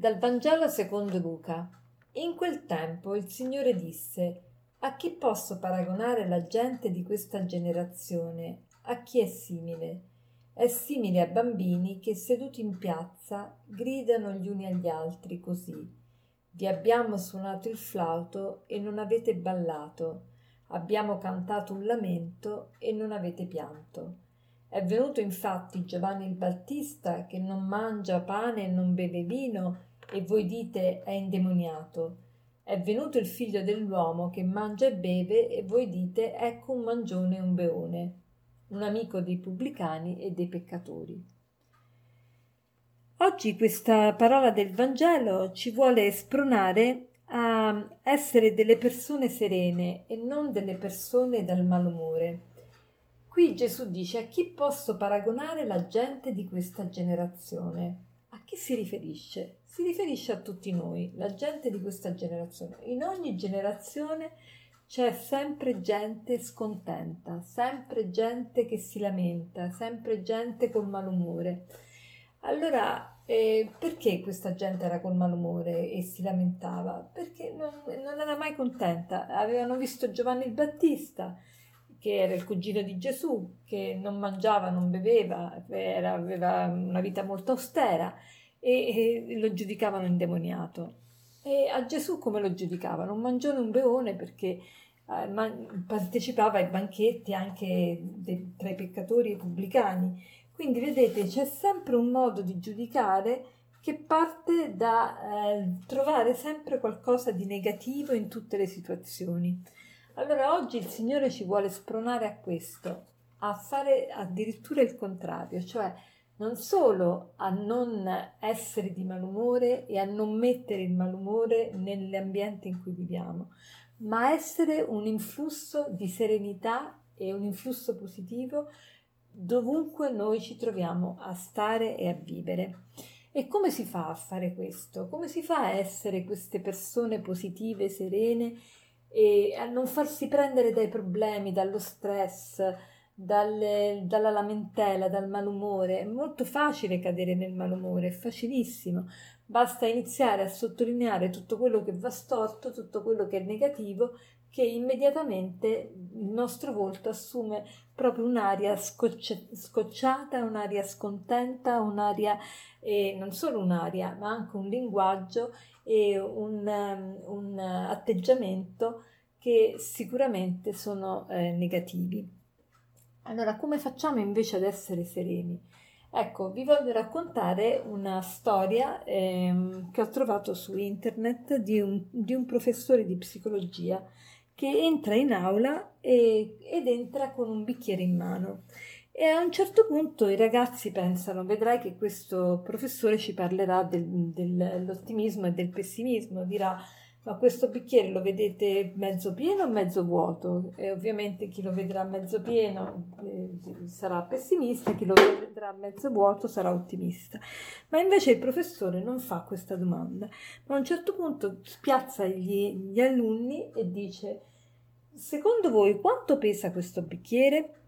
Dal Vangelo secondo Luca. In quel tempo il Signore disse: A chi posso paragonare la gente di questa generazione? A chi è simile? È simile a bambini che seduti in piazza gridano gli uni agli altri così: Vi abbiamo suonato il flauto e non avete ballato, abbiamo cantato un lamento e non avete pianto. È venuto infatti Giovanni il Battista che non mangia pane e non beve vino e voi dite è indemoniato. È venuto il figlio dell'uomo che mangia e beve e voi dite ecco un mangione e un beone, un amico dei pubblicani e dei peccatori. Oggi questa parola del Vangelo ci vuole spronare a essere delle persone serene e non delle persone dal malumore. Qui Gesù dice a chi posso paragonare la gente di questa generazione? Chi si riferisce? Si riferisce a tutti noi, la gente di questa generazione. In ogni generazione c'è sempre gente scontenta, sempre gente che si lamenta, sempre gente col malumore. Allora, eh, perché questa gente era col malumore e si lamentava? Perché non, non era mai contenta. Avevano visto Giovanni il Battista, che era il cugino di Gesù, che non mangiava, non beveva, era, aveva una vita molto austera e, e lo giudicavano indemoniato. E a Gesù come lo giudicavano? Un mangione, un beone perché eh, partecipava ai banchetti anche de- tra i peccatori e i pubblicani. Quindi vedete c'è sempre un modo di giudicare che parte da eh, trovare sempre qualcosa di negativo in tutte le situazioni. Allora oggi il Signore ci vuole spronare a questo, a fare addirittura il contrario, cioè non solo a non essere di malumore e a non mettere il malumore nell'ambiente in cui viviamo, ma essere un influsso di serenità e un influsso positivo dovunque noi ci troviamo a stare e a vivere. E come si fa a fare questo? Come si fa a essere queste persone positive, serene e a non farsi prendere dai problemi, dallo stress, dalle, dalla lamentela, dal malumore. È molto facile cadere nel malumore, è facilissimo. Basta iniziare a sottolineare tutto quello che va storto, tutto quello che è negativo, che immediatamente il nostro volto assume proprio un'aria scocci- scocciata, un'aria scontenta, un'aria, eh, non solo un'aria, ma anche un linguaggio e un, un atteggiamento che sicuramente sono eh, negativi. Allora, come facciamo invece ad essere sereni? Ecco, vi voglio raccontare una storia ehm, che ho trovato su internet di un, di un, professore di psicologia che entra in aula e, ed entra con un bicchiere in mano. E a un certo punto i ragazzi pensano, vedrai che questo professore ci parlerà del, dell'ottimismo e del pessimismo, dirà ma questo bicchiere lo vedete mezzo pieno o mezzo vuoto? E ovviamente chi lo vedrà mezzo pieno eh, sarà pessimista, chi lo vedrà mezzo vuoto sarà ottimista. Ma invece il professore non fa questa domanda, ma a un certo punto spiazza gli, gli alunni e dice secondo voi quanto pesa questo bicchiere?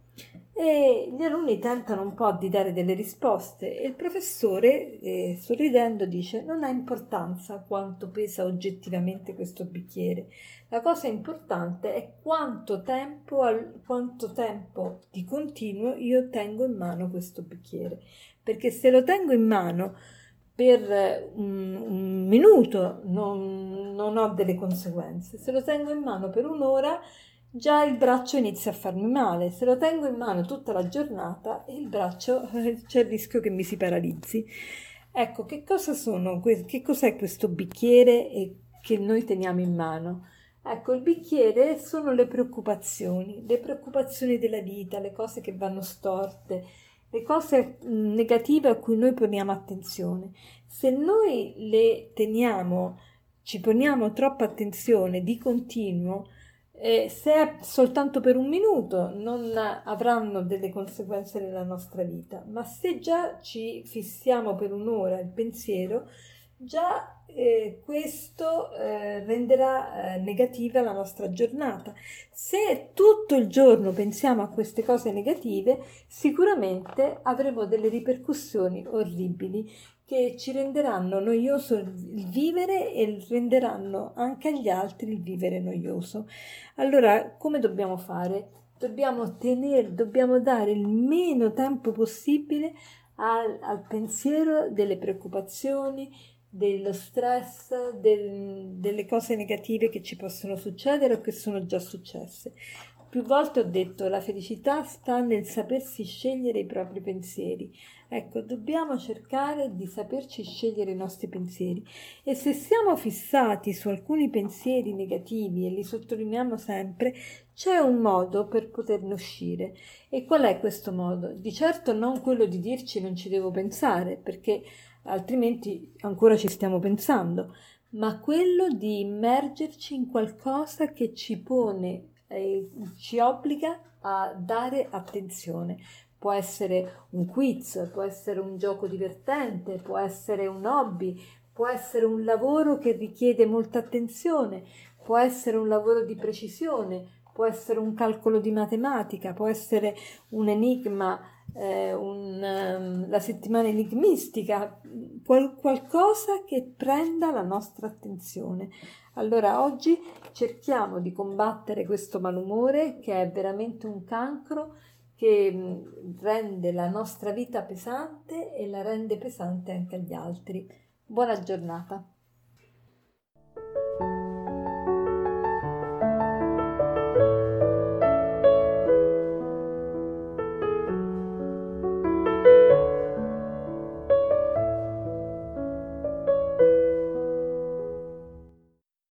E gli alunni tentano un po' di dare delle risposte e il professore, eh, sorridendo, dice non ha importanza quanto pesa oggettivamente questo bicchiere. La cosa importante è quanto tempo, al, quanto tempo di continuo io tengo in mano questo bicchiere. Perché se lo tengo in mano per un, un minuto non, non ho delle conseguenze. Se lo tengo in mano per un'ora già il braccio inizia a farmi male. Se lo tengo in mano tutta la giornata, il braccio c'è il rischio che mi si paralizzi. Ecco, che cosa sono, che cos'è questo bicchiere che noi teniamo in mano? Ecco, il bicchiere sono le preoccupazioni, le preoccupazioni della vita, le cose che vanno storte, le cose negative a cui noi poniamo attenzione. Se noi le teniamo, ci poniamo troppa attenzione di continuo, e se è soltanto per un minuto non avranno delle conseguenze nella nostra vita, ma se già ci fissiamo per un'ora il pensiero, già eh, questo eh, renderà eh, negativa la nostra giornata. Se tutto il giorno pensiamo a queste cose negative, sicuramente avremo delle ripercussioni orribili che ci renderanno noioso il vivere e renderanno anche agli altri il vivere noioso. Allora, come dobbiamo fare? Dobbiamo tenere, dobbiamo dare il meno tempo possibile al, al pensiero delle preoccupazioni, dello stress, del, delle cose negative che ci possono succedere o che sono già successe. Più volte ho detto la felicità sta nel sapersi scegliere i propri pensieri. Ecco, dobbiamo cercare di saperci scegliere i nostri pensieri e se siamo fissati su alcuni pensieri negativi e li sottolineiamo sempre, c'è un modo per poterne uscire. E qual è questo modo? Di certo non quello di dirci non ci devo pensare, perché altrimenti ancora ci stiamo pensando, ma quello di immergerci in qualcosa che ci pone, eh, ci obbliga a dare attenzione. Può essere un quiz, può essere un gioco divertente, può essere un hobby, può essere un lavoro che richiede molta attenzione, può essere un lavoro di precisione, può essere un calcolo di matematica, può essere un enigma eh, un, um, la settimana enigmistica, qual- qualcosa che prenda la nostra attenzione. Allora oggi cerchiamo di combattere questo malumore che è veramente un cancro che mm, rende la nostra vita pesante e la rende pesante anche agli altri. Buona giornata.